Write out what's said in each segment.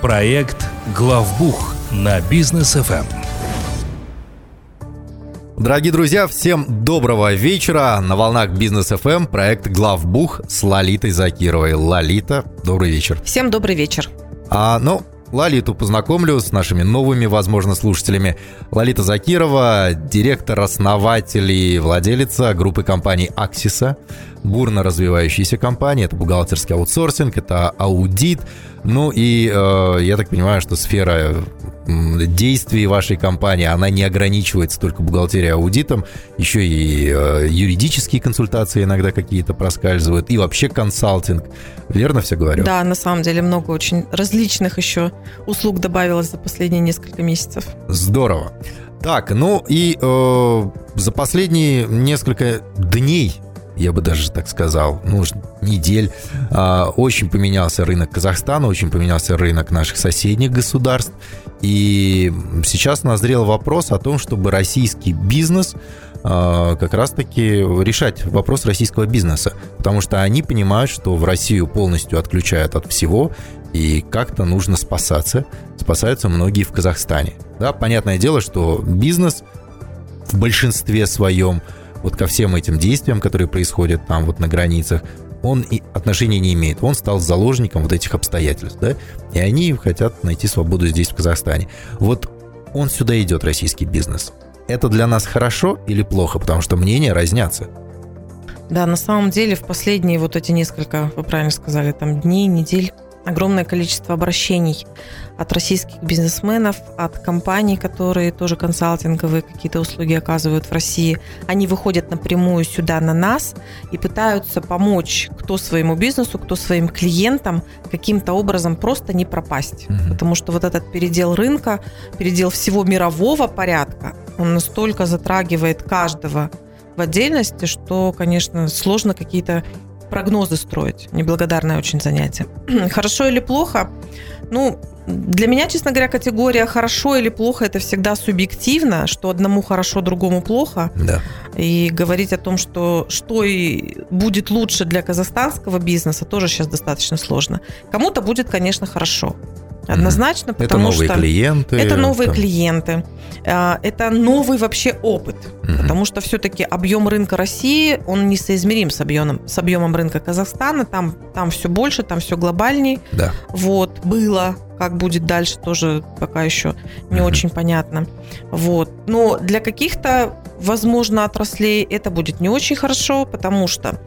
Проект «Главбух» на бизнес ФМ. Дорогие друзья, всем доброго вечера. На волнах Бизнес ФМ проект Главбух с Лолитой Закировой. Лолита, добрый вечер. Всем добрый вечер. А, ну, Лолиту познакомлю с нашими новыми, возможно, слушателями. Лолита Закирова, директор, основатель и владелица группы компаний «Аксиса». Бурно развивающаяся компания. Это бухгалтерский аутсорсинг, это аудит. Ну и э, я так понимаю, что сфера действий вашей компании, она не ограничивается только бухгалтерией аудитом, еще и э, юридические консультации иногда какие-то проскальзывают, и вообще консалтинг. Верно все говорю? Да, на самом деле много очень различных еще услуг добавилось за последние несколько месяцев. Здорово. Так, ну и э, за последние несколько дней я бы даже так сказал, ну, недель. А, очень поменялся рынок Казахстана, очень поменялся рынок наших соседних государств. И сейчас назрел вопрос о том, чтобы российский бизнес а, как раз-таки решать вопрос российского бизнеса, потому что они понимают, что в Россию полностью отключают от всего, и как-то нужно спасаться. Спасаются многие в Казахстане. Да, понятное дело, что бизнес в большинстве своем вот ко всем этим действиям, которые происходят там вот на границах, он и отношения не имеет. Он стал заложником вот этих обстоятельств, да, и они хотят найти свободу здесь, в Казахстане. Вот он сюда идет, российский бизнес. Это для нас хорошо или плохо? Потому что мнения разнятся. Да, на самом деле в последние вот эти несколько, вы правильно сказали, там дней, недель, огромное количество обращений от российских бизнесменов, от компаний, которые тоже консалтинговые какие-то услуги оказывают в России. Они выходят напрямую сюда на нас и пытаются помочь кто своему бизнесу, кто своим клиентам каким-то образом просто не пропасть. Угу. Потому что вот этот передел рынка, передел всего мирового порядка, он настолько затрагивает каждого в отдельности, что, конечно, сложно какие-то прогнозы строить. Неблагодарное очень занятие. Хорошо или плохо? Ну, для меня, честно говоря, категория хорошо или плохо это всегда субъективно, что одному хорошо, другому плохо. Да. И говорить о том, что что и будет лучше для казахстанского бизнеса, тоже сейчас достаточно сложно. Кому-то будет, конечно, хорошо. Однозначно, потому это новые что клиенты. Это новые там. клиенты. А, это новый вообще опыт. Угу. Потому что все-таки объем рынка России, он несоизмерим с объемом, с объемом рынка Казахстана. Там, там все больше, там все глобальней. Да. Вот, было. Как будет дальше, тоже пока еще не угу. очень понятно. Вот. Но для каких-то, возможно, отраслей это будет не очень хорошо, потому что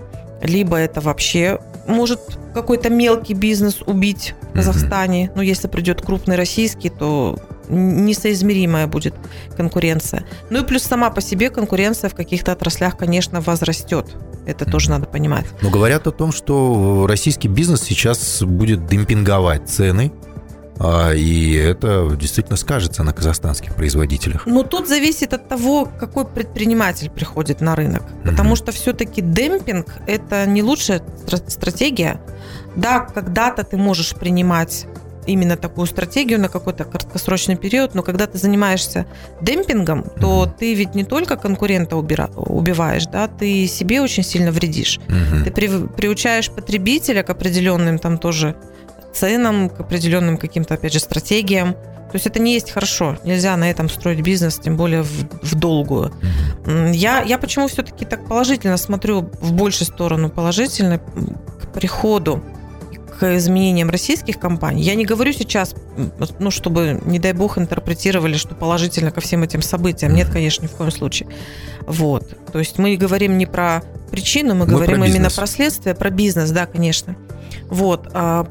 либо это вообще может какой-то мелкий бизнес убить в Казахстане. Mm-hmm. Ну, если придет крупный российский, то несоизмеримая будет конкуренция. Ну и плюс сама по себе конкуренция в каких-то отраслях, конечно, возрастет. Это тоже надо понимать. Но говорят о том, что российский бизнес сейчас будет демпинговать цены и это действительно скажется на казахстанских производителях. Но тут зависит от того, какой предприниматель приходит на рынок. Потому mm-hmm. что все-таки демпинг – это не лучшая стратегия. Да, когда-то ты можешь принимать именно такую стратегию на какой-то краткосрочный период, но когда ты занимаешься демпингом, то mm-hmm. ты ведь не только конкурента убира- убиваешь, да, ты себе очень сильно вредишь. Mm-hmm. Ты при- приучаешь потребителя к определенным там тоже ценам, к определенным каким-то, опять же, стратегиям. То есть это не есть хорошо. Нельзя на этом строить бизнес, тем более в, в долгую. Я, я почему все-таки так положительно смотрю в большую сторону положительно к приходу к изменениям российских компаний. Я не говорю сейчас, ну, чтобы, не дай бог, интерпретировали, что положительно ко всем этим событиям. Нет, конечно, ни в коем случае. Вот. То есть мы говорим не про причину, мы, мы говорим про именно про следствие, про бизнес, да, конечно. Вот, а,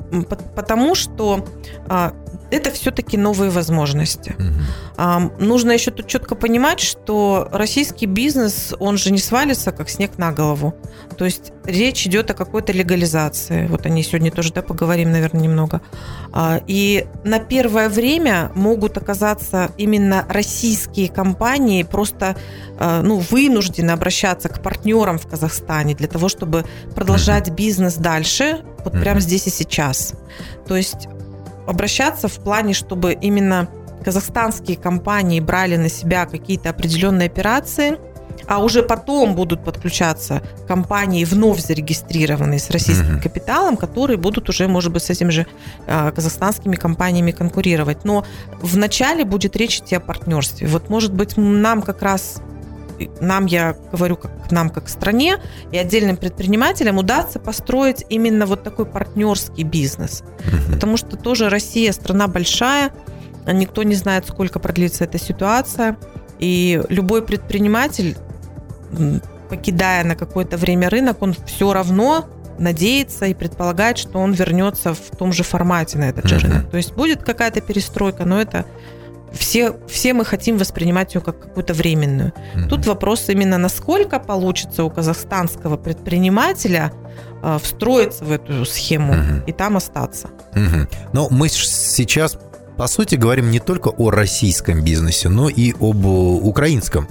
потому что а, это все-таки новые возможности. Угу. Нужно еще тут четко понимать, что российский бизнес, он же не свалится, как снег на голову. То есть речь идет о какой-то легализации. Вот они сегодня тоже, да, поговорим, наверное, немного. А, и на первое время могут оказаться именно российские компании просто а, ну, вынуждены обращаться к партнерам в Казахстане для того, чтобы продолжать бизнес дальше, вот прямо здесь и сейчас. То есть обращаться в плане, чтобы именно казахстанские компании брали на себя какие-то определенные операции а уже потом будут подключаться компании, вновь зарегистрированные с российским угу. капиталом, которые будут уже, может быть, с этими же э, казахстанскими компаниями конкурировать. Но вначале будет речь идти о партнерстве. Вот, может быть, нам как раз нам, я говорю, как нам, как стране и отдельным предпринимателям удастся построить именно вот такой партнерский бизнес. Угу. Потому что тоже Россия страна большая, никто не знает, сколько продлится эта ситуация. И любой предприниматель, покидая на какое-то время рынок, он все равно надеется и предполагает, что он вернется в том же формате на этот же рынок. То есть будет какая-то перестройка, но это все, все мы хотим воспринимать ее как какую-то временную. Uh-huh. Тут вопрос именно, насколько получится у казахстанского предпринимателя э, встроиться в эту схему uh-huh. и там остаться. Uh-huh. Но мы сейчас по сути, говорим не только о российском бизнесе, но и об украинском.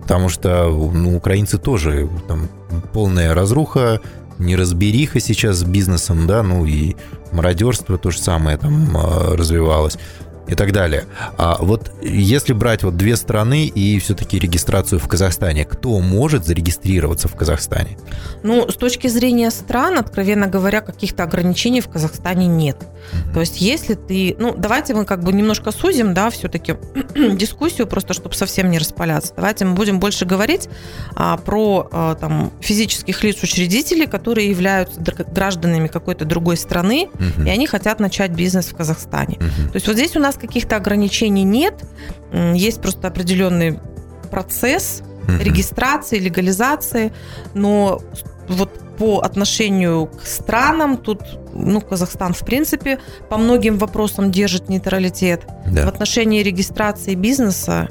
Потому что ну, украинцы тоже там полная разруха, неразбериха сейчас с бизнесом, да, ну и мародерство то же самое там а, развивалось и так далее. А вот если брать вот две страны и все-таки регистрацию в Казахстане, кто может зарегистрироваться в Казахстане? Ну, с точки зрения стран, откровенно говоря, каких-то ограничений в Казахстане нет. Mm-hmm. То есть, если ты, ну, давайте мы как бы немножко сузим, да, все-таки дискуссию, просто чтобы совсем не распаляться. Давайте мы будем больше говорить а, про а, там физических лиц-учредителей, которые являются гражданами какой-то другой страны, mm-hmm. и они хотят начать бизнес в Казахстане. Mm-hmm. То есть, вот здесь у нас каких-то ограничений нет, есть просто определенный процесс регистрации, легализации, но вот по отношению к странам, тут, ну, Казахстан, в принципе, по многим вопросам держит нейтралитет. Да. В отношении регистрации бизнеса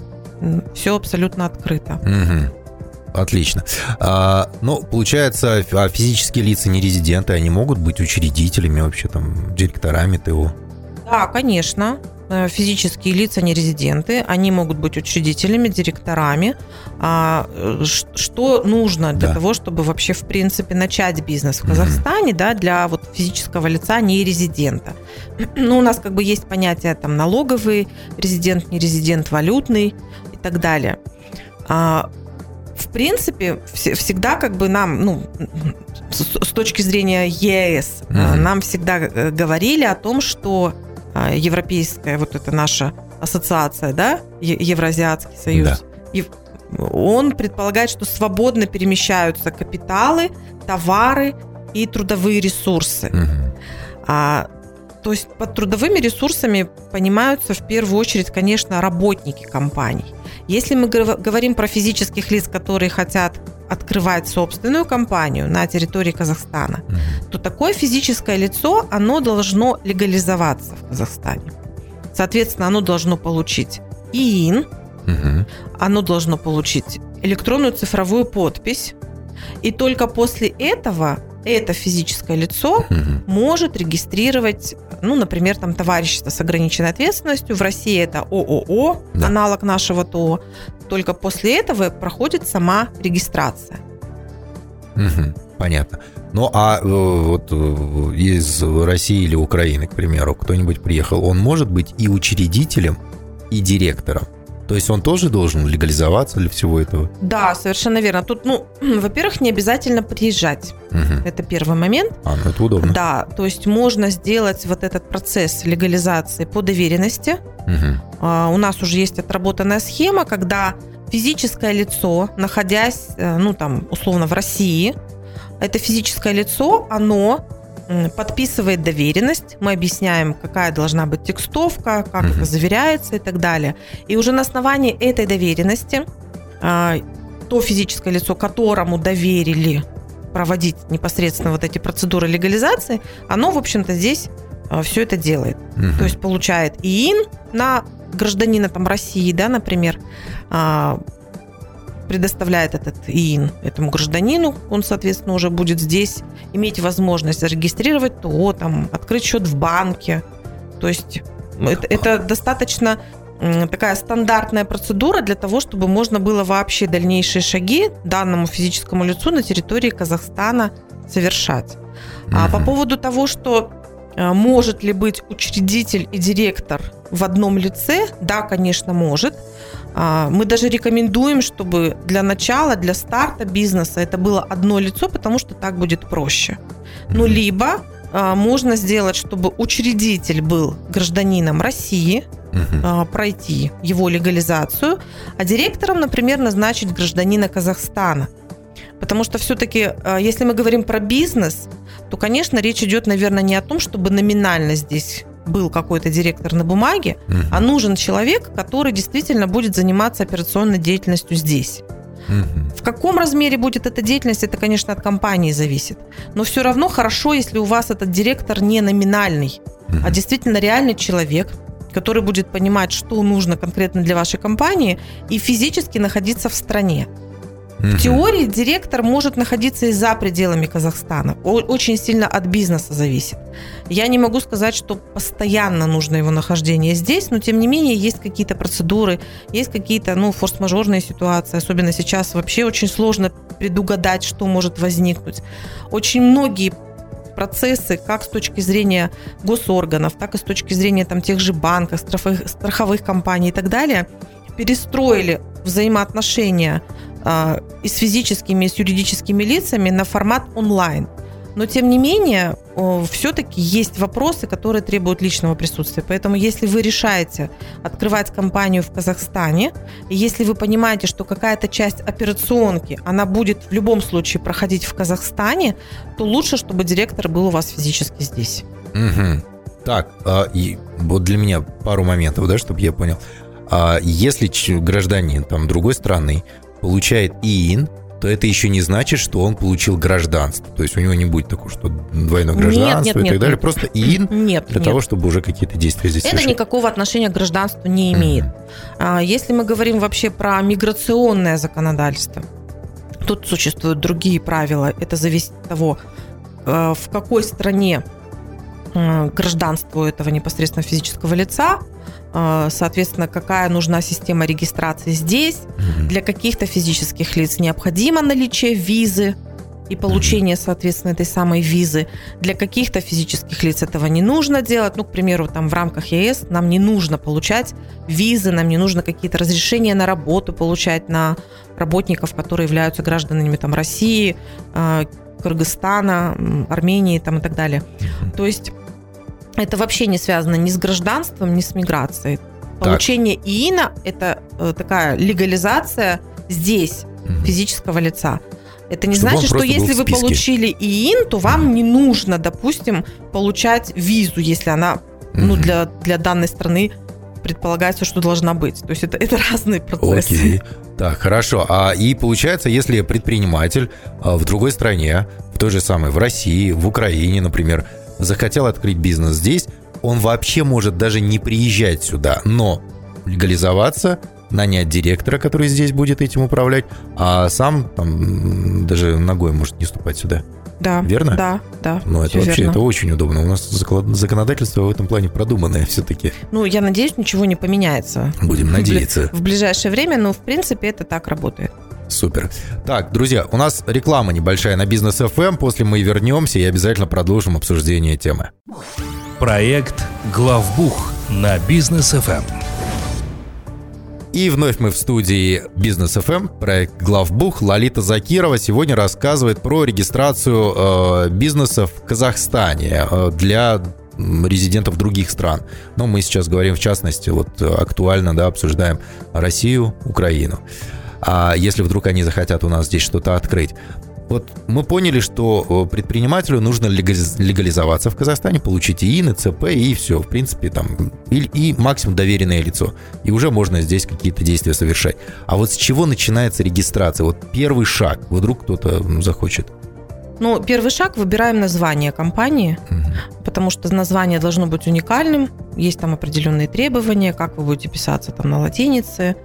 все абсолютно открыто. Угу. Отлично. А, ну, получается, а физические лица не резиденты, они могут быть учредителями вообще, там, директорами ТО? Да, конечно. Э, физические лица, не резиденты, они могут быть учредителями, директорами. А, э, что нужно для да. того, чтобы вообще, в принципе, начать бизнес в Казахстане, mm-hmm. да, для вот физического лица не резидента? Ну, у нас как бы есть понятие там налоговый резидент, не резидент, валютный и так далее. А, в принципе, всегда как бы нам, ну, с точки зрения ЕС, mm-hmm. нам всегда говорили о том, что европейская вот эта наша ассоциация, да, Евразиатский союз, да. он предполагает, что свободно перемещаются капиталы, товары и трудовые ресурсы. Угу. А, то есть под трудовыми ресурсами понимаются в первую очередь, конечно, работники компаний. Если мы говорим про физических лиц, которые хотят открывать собственную компанию на территории Казахстана, то такое физическое лицо, оно должно легализоваться в Казахстане. Соответственно, оно должно получить ИИН, оно должно получить электронную цифровую подпись, и только после этого это физическое лицо угу. может регистрировать, ну, например, там товарищество с ограниченной ответственностью. В России это ООО, да. аналог нашего ТО. Только после этого проходит сама регистрация. Угу. Понятно. Ну, а э, вот э, из России или Украины, к примеру, кто-нибудь приехал, он может быть и учредителем, и директором? То есть он тоже должен легализоваться для всего этого? Да, совершенно верно. Тут, ну, во-первых, не обязательно приезжать. Угу. Это первый момент. А, ну это удобно. Да, то есть можно сделать вот этот процесс легализации по доверенности. Угу. А, у нас уже есть отработанная схема, когда физическое лицо, находясь, э, ну, там, условно, в России, это физическое лицо, оно подписывает доверенность, мы объясняем, какая должна быть текстовка, как угу. это заверяется и так далее. И уже на основании этой доверенности а, то физическое лицо, которому доверили проводить непосредственно вот эти процедуры легализации, оно, в общем-то, здесь а, все это делает. Угу. То есть получает ИИН на гражданина там России, да, например, а, предоставляет этот ИИН этому гражданину, он, соответственно, уже будет здесь иметь возможность зарегистрировать ТО, там, открыть счет в банке. То есть это, это достаточно такая стандартная процедура для того, чтобы можно было вообще дальнейшие шаги данному физическому лицу на территории Казахстана совершать. А по поводу того, что может ли быть учредитель и директор в одном лице? Да, конечно, может. А, мы даже рекомендуем, чтобы для начала, для старта бизнеса это было одно лицо, потому что так будет проще. Ну, либо а, можно сделать, чтобы учредитель был гражданином России, угу. пройти его легализацию, а директором, например, назначить гражданина Казахстана. Потому что все-таки, если мы говорим про бизнес, то, конечно, речь идет, наверное, не о том, чтобы номинально здесь был какой-то директор на бумаге, угу. а нужен человек, который действительно будет заниматься операционной деятельностью здесь. Угу. В каком размере будет эта деятельность, это, конечно, от компании зависит. Но все равно хорошо, если у вас этот директор не номинальный, угу. а действительно реальный человек, который будет понимать, что нужно конкретно для вашей компании и физически находиться в стране. В теории директор может находиться и за пределами Казахстана. Очень сильно от бизнеса зависит. Я не могу сказать, что постоянно нужно его нахождение здесь, но тем не менее есть какие-то процедуры, есть какие-то ну, форс-мажорные ситуации. Особенно сейчас вообще очень сложно предугадать, что может возникнуть. Очень многие процессы, как с точки зрения госорганов, так и с точки зрения там, тех же банков, страховых, страховых компаний и так далее, перестроили взаимоотношения и с физическими, и с юридическими лицами на формат онлайн. Но, тем не менее, все-таки есть вопросы, которые требуют личного присутствия. Поэтому, если вы решаете открывать компанию в Казахстане, и если вы понимаете, что какая-то часть операционки, она будет в любом случае проходить в Казахстане, то лучше, чтобы директор был у вас физически здесь. Угу. Так, а, и вот для меня пару моментов, да, чтобы я понял. А если гражданин там другой страны получает ИИН, то это еще не значит, что он получил гражданство. То есть у него не будет такого, что двойное гражданство нет, нет, и так нет, далее. Нет. Просто ИИН нет, для нет. того, чтобы уже какие-то действия здесь Это совершить. никакого отношения к гражданству не имеет. Mm-hmm. Если мы говорим вообще про миграционное законодательство, тут существуют другие правила. Это зависит от того, э, в какой стране э, гражданство этого непосредственно физического лица, а, соответственно, какая нужна система регистрации здесь. Для каких-то физических лиц необходимо наличие визы и получение, соответственно, этой самой визы. Для каких-то физических лиц этого не нужно делать. Ну, к примеру, там в рамках ЕС нам не нужно получать визы, нам не нужно какие-то разрешения на работу получать на работников, которые являются гражданами там, России, а, Кыргызстана, Армении там, и так далее. То есть это вообще не связано ни с гражданством, ни с миграцией. Получение так. ИИНа – это э, такая легализация здесь угу. физического лица. Это не Чтобы значит, что если вы получили ИИН, то вам не нужно, допустим, получать визу, если она угу. ну, для, для данной страны предполагается, что должна быть. То есть это, это разные процессы. Окей. Так, хорошо. А и получается, если предприниматель а, в другой стране, в той же самой, в России, в Украине, например, захотел открыть бизнес здесь, он вообще может даже не приезжать сюда, но легализоваться, нанять директора, который здесь будет этим управлять, а сам там даже ногой может не ступать сюда. Да. Верно? Да, да. Ну, это вообще верно. это очень удобно. У нас законодательство в этом плане продуманное все-таки. Ну, я надеюсь, ничего не поменяется. Будем надеяться. В ближайшее время, но в принципе это так работает. Супер. Так, друзья, у нас реклама небольшая на бизнес FM. После мы вернемся и обязательно продолжим обсуждение темы. Проект Главбух на бизнес FM. И вновь мы в студии Бизнес FM, проект Главбух. Лолита Закирова сегодня рассказывает про регистрацию э, бизнеса в Казахстане э, для резидентов других стран. Но мы сейчас говорим в частности, вот актуально, да, обсуждаем Россию, Украину а если вдруг они захотят у нас здесь что-то открыть. Вот мы поняли, что предпринимателю нужно легализоваться в Казахстане, получить ИИН, ЦП и все. В принципе, там и, и максимум доверенное лицо. И уже можно здесь какие-то действия совершать. А вот с чего начинается регистрация? Вот первый шаг. Вдруг кто-то захочет ну, первый шаг выбираем название компании, угу. потому что название должно быть уникальным. Есть там определенные требования, как вы будете писаться там на латинице,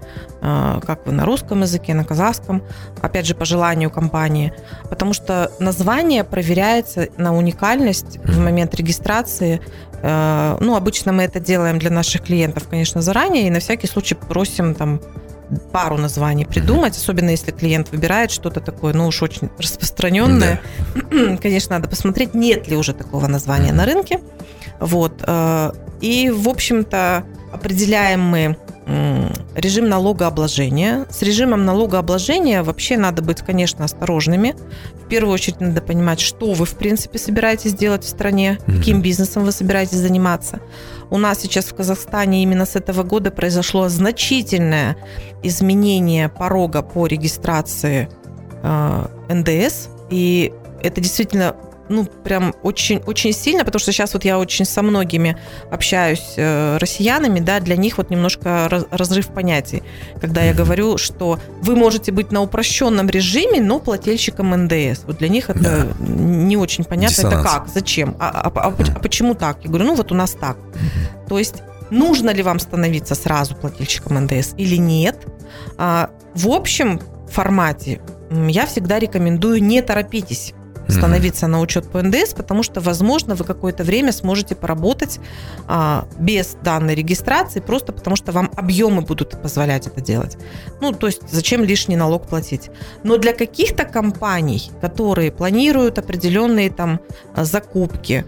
а, как вы на русском языке, на казахском, опять же, по желанию компании. Потому что название проверяется на уникальность в момент регистрации. А, ну, обычно мы это делаем для наших клиентов, конечно, заранее, и на всякий случай просим там пару названий придумать, особенно если клиент выбирает что-то такое, ну уж очень распространенное. Да. Конечно, надо посмотреть, нет ли уже такого названия на рынке. Вот. Э, и, в общем-то, определяем мы режим налогообложения. С режимом налогообложения вообще надо быть, конечно, осторожными. В первую очередь надо понимать, что вы, в принципе, собираетесь делать в стране, mm-hmm. каким бизнесом вы собираетесь заниматься. У нас сейчас в Казахстане именно с этого года произошло значительное изменение порога по регистрации э, НДС. И это действительно ну, прям очень, очень сильно, потому что сейчас вот я очень со многими общаюсь э, россиянами, да, для них вот немножко раз, разрыв понятий, когда я говорю, что вы можете быть на упрощенном режиме, но плательщиком НДС. Вот для них это да. не очень понятно, Диссонанс. это как, зачем, а, а, а, а почему так? Я говорю, ну вот у нас так. То есть нужно ли вам становиться сразу плательщиком НДС или нет? А, в общем формате я всегда рекомендую не торопитесь становиться mm-hmm. на учет по НДС, потому что, возможно, вы какое-то время сможете поработать а, без данной регистрации, просто потому что вам объемы будут позволять это делать. Ну, то есть зачем лишний налог платить? Но для каких-то компаний, которые планируют определенные там закупки,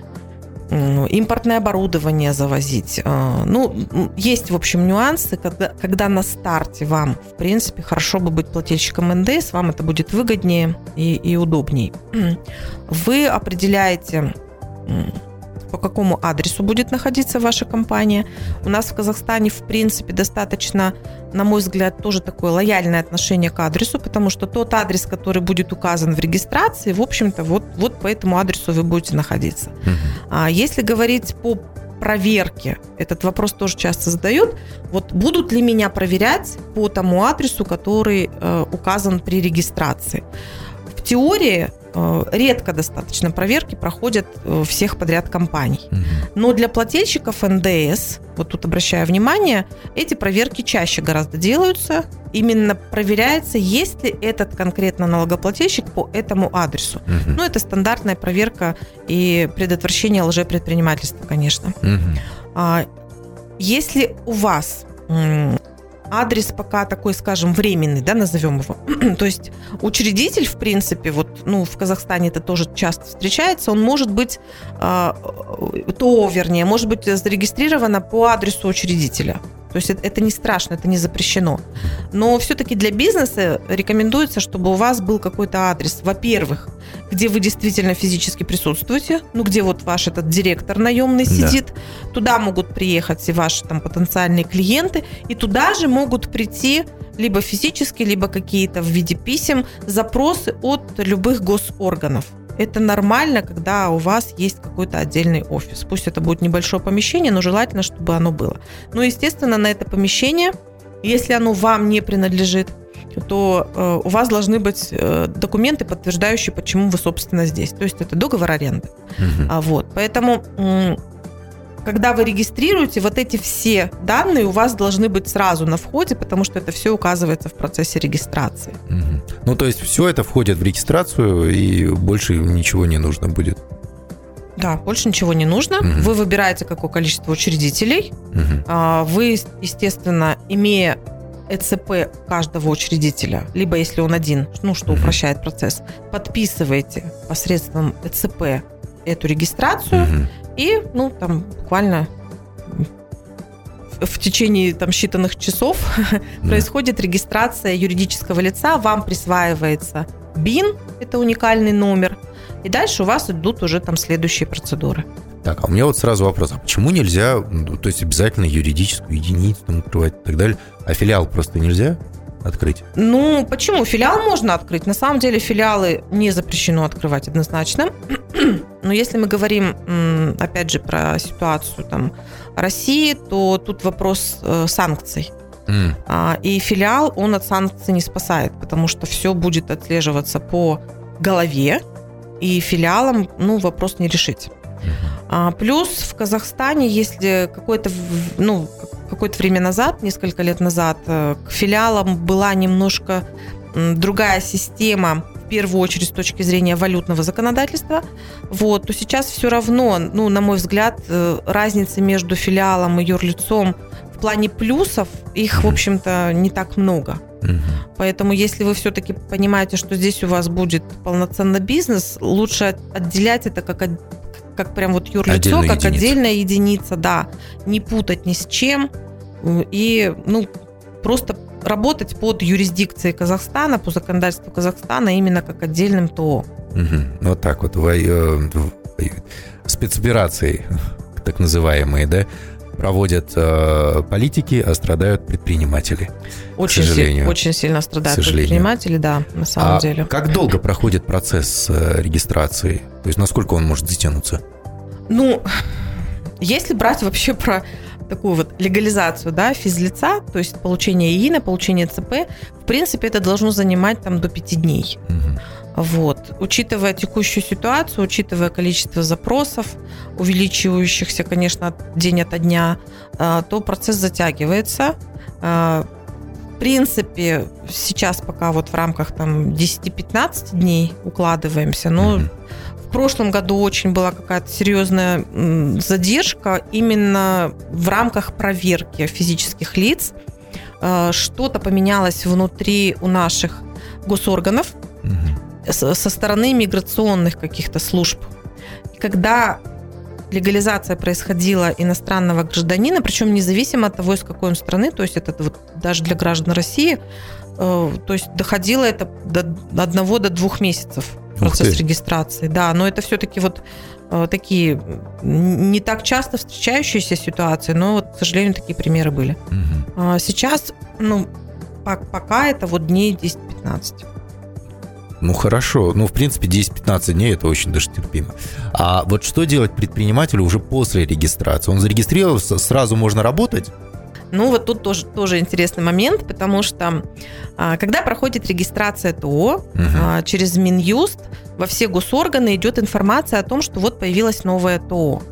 импортное оборудование завозить. А, ну, есть, в общем, нюансы, когда, когда на старте вам, в принципе, хорошо бы быть плательщиком НДС, вам это будет выгоднее и, и удобнее. Вы определяете по какому адресу будет находиться ваша компания. У нас в Казахстане, в принципе, достаточно, на мой взгляд, тоже такое лояльное отношение к адресу, потому что тот адрес, который будет указан в регистрации, в общем-то, вот, вот по этому адресу вы будете находиться. Угу. А если говорить по проверке, этот вопрос тоже часто задают, вот будут ли меня проверять по тому адресу, который э, указан при регистрации. В теории редко достаточно проверки проходят э, всех подряд компаний. Но для плательщиков НДС, вот тут обращаю внимание, эти проверки чаще гораздо делаются. Именно проверяется, есть ли этот конкретно налогоплательщик по этому адресу. Угу. Ну, это стандартная проверка и предотвращение лжепредпринимательства, конечно. Угу. Если у вас адрес пока такой, скажем, временный, да, назовем его. То есть учредитель, в принципе, вот, ну, в Казахстане это тоже часто встречается, он может быть, э, то, вернее, может быть зарегистрировано по адресу учредителя. То есть это не страшно, это не запрещено. Но все-таки для бизнеса рекомендуется, чтобы у вас был какой-то адрес. Во-первых, где вы действительно физически присутствуете, ну, где вот ваш этот директор наемный сидит. Да. Туда могут приехать и ваши там потенциальные клиенты, и туда же могут прийти либо физически, либо какие-то в виде писем запросы от любых госорганов это нормально, когда у вас есть какой-то отдельный офис. Пусть это будет небольшое помещение, но желательно, чтобы оно было. Ну, естественно, на это помещение, если оно вам не принадлежит, то э, у вас должны быть э, документы, подтверждающие, почему вы, собственно, здесь. То есть это договор аренды. Угу. А, вот. Поэтому когда вы регистрируете, вот эти все данные у вас должны быть сразу на входе, потому что это все указывается в процессе регистрации. Угу. Ну, то есть все это входит в регистрацию, и больше ничего не нужно будет. Да, больше ничего не нужно. Угу. Вы выбираете, какое количество учредителей. Угу. Вы, естественно, имея ЭЦП каждого учредителя, либо если он один, ну, что упрощает процесс, подписываете посредством ЭЦП эту регистрацию, угу. и, ну, там буквально в течение там считанных часов да. происходит регистрация юридического лица, вам присваивается БИН, это уникальный номер, и дальше у вас идут уже там следующие процедуры. Так, а у меня вот сразу вопрос, а почему нельзя, ну, то есть обязательно юридическую единицу там открывать и так далее, а филиал просто нельзя? Открыть? Ну, почему? Филиал можно открыть. На самом деле филиалы не запрещено открывать однозначно. Но если мы говорим, опять же, про ситуацию там, России, то тут вопрос э, санкций. Mm. И филиал, он от санкций не спасает, потому что все будет отслеживаться по голове, и филиалам, ну, вопрос не решить. А, плюс в Казахстане, если какое-то, ну, какое-то время назад, несколько лет назад, э, к филиалам была немножко другая система, в первую очередь с точки зрения валютного законодательства, вот, то сейчас все равно, ну, на мой взгляд, э, разницы между филиалом и юрлицом в плане плюсов их, в общем-то, не так много. Поэтому, если вы все-таки понимаете, что здесь у вас будет полноценный бизнес, лучше отделять это как, как прям вот юрлицо, Отдельная как единица. отдельная единица, да. Не путать ни с чем. И, ну, просто работать под юрисдикцией Казахстана, по законодательству Казахстана, именно как отдельным ТО. Угу. Вот так вот. Во, э, спецоперации, так называемые, да, проводят э, политики, а страдают предприниматели. Очень, к сожалению. Си- очень сильно страдают предприниматели, да, на самом а деле. Как долго проходит процесс э, регистрации? То есть насколько он может затянуться? Ну, если брать вообще про такую вот легализацию да, физлица, то есть получение ИИНа, получение ЦП, в принципе, это должно занимать там до пяти дней. Угу. Вот. Учитывая текущую ситуацию, учитывая количество запросов, увеличивающихся, конечно, день ото дня, а, то процесс затягивается. А, в принципе, сейчас пока вот в рамках там 10-15 дней укладываемся, но mm-hmm. в прошлом году очень была какая-то серьезная задержка именно в рамках проверки физических лиц. А, что-то поменялось внутри у наших госорганов, mm-hmm со стороны миграционных каких-то служб. когда легализация происходила иностранного гражданина, причем независимо от того, из какой он страны, то есть это вот даже для граждан России, э, то есть доходило это до одного до двух месяцев процесс регистрации. Да, но это все-таки вот э, такие не так часто встречающиеся ситуации, но вот, к сожалению, такие примеры были. Угу. Сейчас, ну, пока это вот дней 10-15. Ну хорошо, ну в принципе 10-15 дней это очень даже терпимо. А вот что делать предпринимателю уже после регистрации? Он зарегистрировался, сразу можно работать? Ну, вот тут тоже, тоже интересный момент, потому что а, когда проходит регистрация ТО, угу. через Минюст во все госорганы идет информация о том, что вот появилось новое ТО.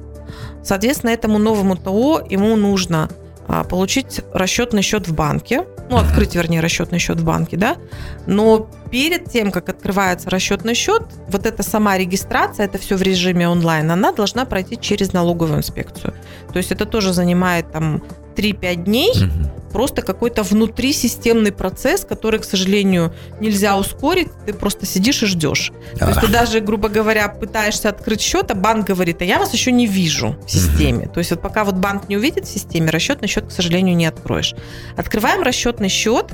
Соответственно, этому новому ТО ему нужно получить расчетный счет в банке, ну, открыть, вернее, расчетный счет в банке, да, но перед тем, как открывается расчетный счет, вот эта сама регистрация, это все в режиме онлайн, она должна пройти через налоговую инспекцию. То есть это тоже занимает там 3-5 дней, угу. просто какой-то внутрисистемный процесс, который, к сожалению, нельзя ускорить, ты просто сидишь и ждешь. А. То есть ты даже, грубо говоря, пытаешься открыть счет, а банк говорит, а я вас еще не вижу в системе. Угу. То есть вот пока вот банк не увидит в системе, расчетный счет, к сожалению, не откроешь. Открываем расчетный счет,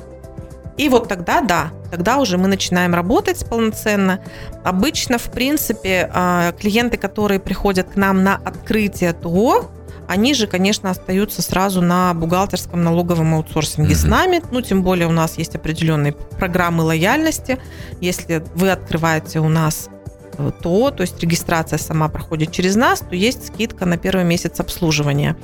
и вот тогда, да, тогда уже мы начинаем работать полноценно. Обычно, в принципе, а, клиенты, которые приходят к нам на открытие ТО, они же, конечно, остаются сразу на бухгалтерском налоговом аутсорсинге mm-hmm. с нами. Ну, тем более у нас есть определенные программы лояльности. Если вы открываете у нас э, то, то есть регистрация сама проходит через нас, то есть скидка на первый месяц обслуживания.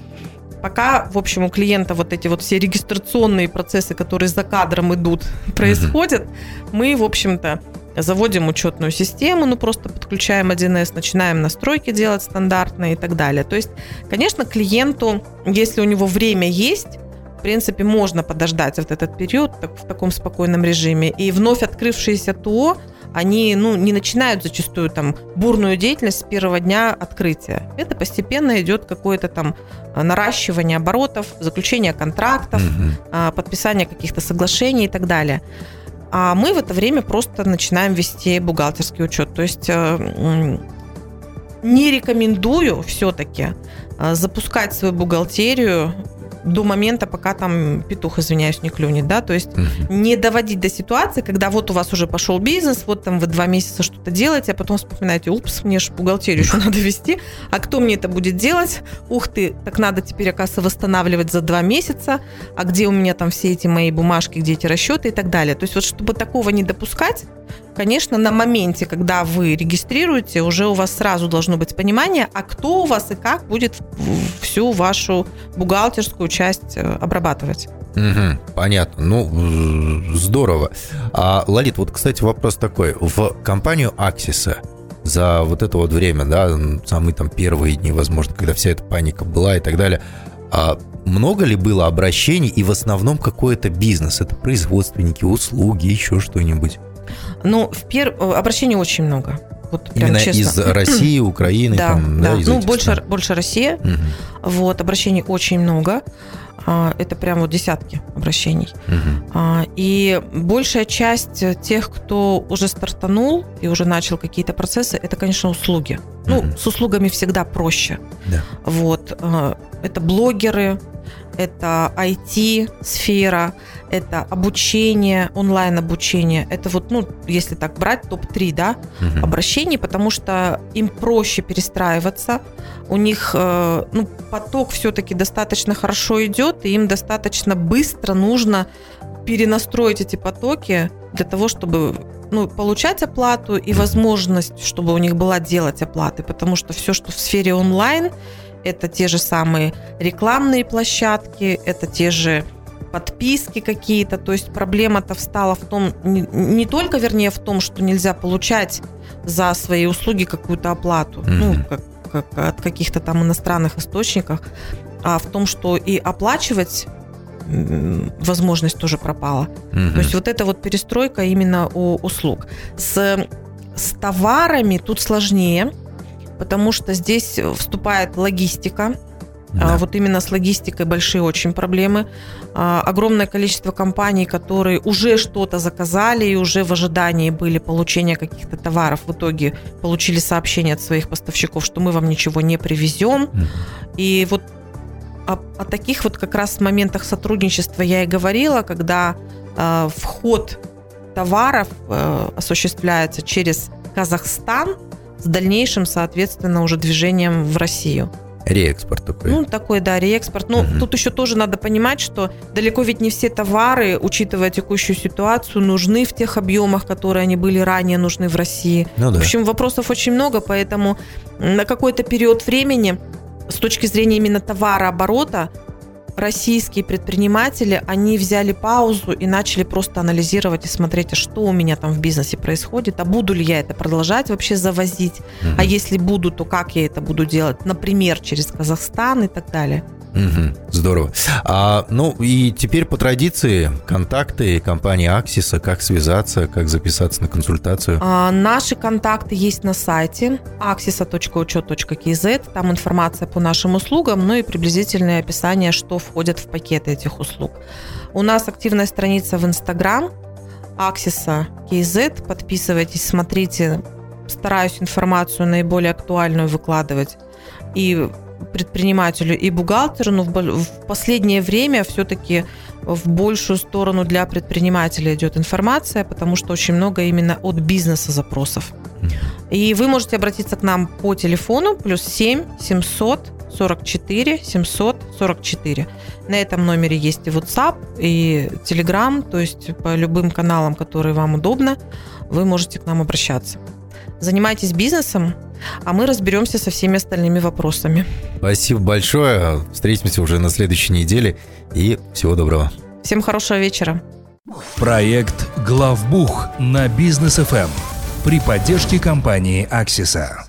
Пока, в общем, у клиента вот эти вот все регистрационные процессы, которые за кадром идут, происходят, mm-hmm. мы, в общем-то, заводим учетную систему, ну просто подключаем 1С, начинаем настройки делать стандартные и так далее. То есть, конечно, клиенту, если у него время есть, в принципе, можно подождать вот этот период в таком спокойном режиме. И вновь открывшиеся ТО, они ну, не начинают зачастую там бурную деятельность с первого дня открытия. Это постепенно идет какое-то там наращивание оборотов, заключение контрактов, угу. подписание каких-то соглашений и так далее а мы в это время просто начинаем вести бухгалтерский учет. То есть э, не рекомендую все-таки э, запускать свою бухгалтерию до момента, пока там петух, извиняюсь, не клюнет, да, то есть угу. не доводить до ситуации, когда вот у вас уже пошел бизнес, вот там вы два месяца что-то делаете, а потом вспоминаете, упс, мне же бухгалтерию еще надо вести, а кто мне это будет делать? Ух ты, так надо теперь, оказывается, восстанавливать за два месяца, а где у меня там все эти мои бумажки, где эти расчеты и так далее. То есть вот чтобы такого не допускать, конечно, на моменте, когда вы регистрируете, уже у вас сразу должно быть понимание, а кто у вас и как будет всю вашу бухгалтерскую часть э, обрабатывать. Угу, понятно. Ну, здорово. А, Лолит, вот, кстати, вопрос такой. В компанию Аксиса за вот это вот время, да, самые там первые дни, возможно, когда вся эта паника была и так далее, а много ли было обращений и в основном какой это бизнес? Это производственники, услуги, еще что-нибудь? Ну, в пер... Э, обращений очень много. Вот прям Именно честно. из России, Украины, Да, там, да. из ну, больше, стран. больше Россия. Мгм, Вот, обращений очень много. А, Это прям вот десятки обращений. А, И большая часть тех, кто уже стартанул и уже начал какие-то процессы, это, конечно, услуги. Ну, Мгм. с услугами всегда проще. Да. Вот. а, Это блогеры, это IT-сфера, это обучение, онлайн-обучение. Это вот, ну, если так брать, топ-3, да, Мгм. обращений, потому что им проще перестраиваться. У них э, ну, поток все-таки достаточно хорошо идет, и им достаточно быстро нужно перенастроить эти потоки для того, чтобы ну, получать оплату и возможность, чтобы у них была делать оплаты, потому что все, что в сфере онлайн, это те же самые рекламные площадки, это те же подписки какие-то. То есть проблема-то встала в том, не, не только, вернее, в том, что нельзя получать за свои услуги какую-то оплату, ну, Мгм. как, как от каких-то там иностранных источников, а в том, что и оплачивать возможность тоже пропала. Мгм. То есть вот эта вот перестройка именно у услуг. С, с товарами тут сложнее, потому что здесь вступает логистика. А, Да. Вот именно с логистикой большие очень проблемы. А, Огромное количество компаний, которые уже что-то заказали и уже в ожидании были получения каких-то товаров, в итоге получили сообщение от своих поставщиков, что мы вам ничего не привезем. Мгм. И вот о, о таких вот как раз моментах сотрудничества я и говорила, когда э, вход товаров э, осуществляется через Казахстан с дальнейшим, соответственно, уже движением в Россию. Реэкспорт такой. Ну, такой, да, реэкспорт. Ну, Мгм. тут еще тоже надо понимать, что далеко ведь не все товары, учитывая текущую ситуацию, нужны в тех объемах, которые они были ранее нужны в России. ну да. В общем, вопросов очень много, поэтому на какой-то период времени с точки зрения именно товарооборота российские предприниматели, они взяли паузу и начали просто анализировать и смотреть, а что у меня там в бизнесе происходит, а буду ли я это продолжать вообще завозить, Мгм. а если буду, то как я это буду делать, например, через Казахстан и так далее. Мгм. Здорово. А, ну и теперь по традиции контакты компании Аксиса, как связаться, как записаться на консультацию. А, Наши контакты есть на сайте axisa.учет.kz. Там информация по нашим услугам, ну и приблизительное описание, что входит в пакеты этих услуг. У нас активная страница в Инстаграм KZ. Подписывайтесь, смотрите. Стараюсь информацию наиболее актуальную выкладывать. И предпринимателю и бухгалтеру, но в последнее время все-таки в большую сторону для предпринимателя идет информация, потому что очень много именно от бизнеса запросов. И вы можете обратиться к нам по телефону плюс 7 700 44 744. На этом номере есть и WhatsApp, и Telegram, то есть по любым каналам, которые вам удобно, вы можете к нам обращаться. Занимайтесь бизнесом, а мы разберемся со всеми остальными вопросами. Спасибо большое. Встретимся уже на следующей неделе. И всего доброго. Всем хорошего вечера. Проект «Главбух» на Бизнес ФМ при поддержке компании «Аксиса».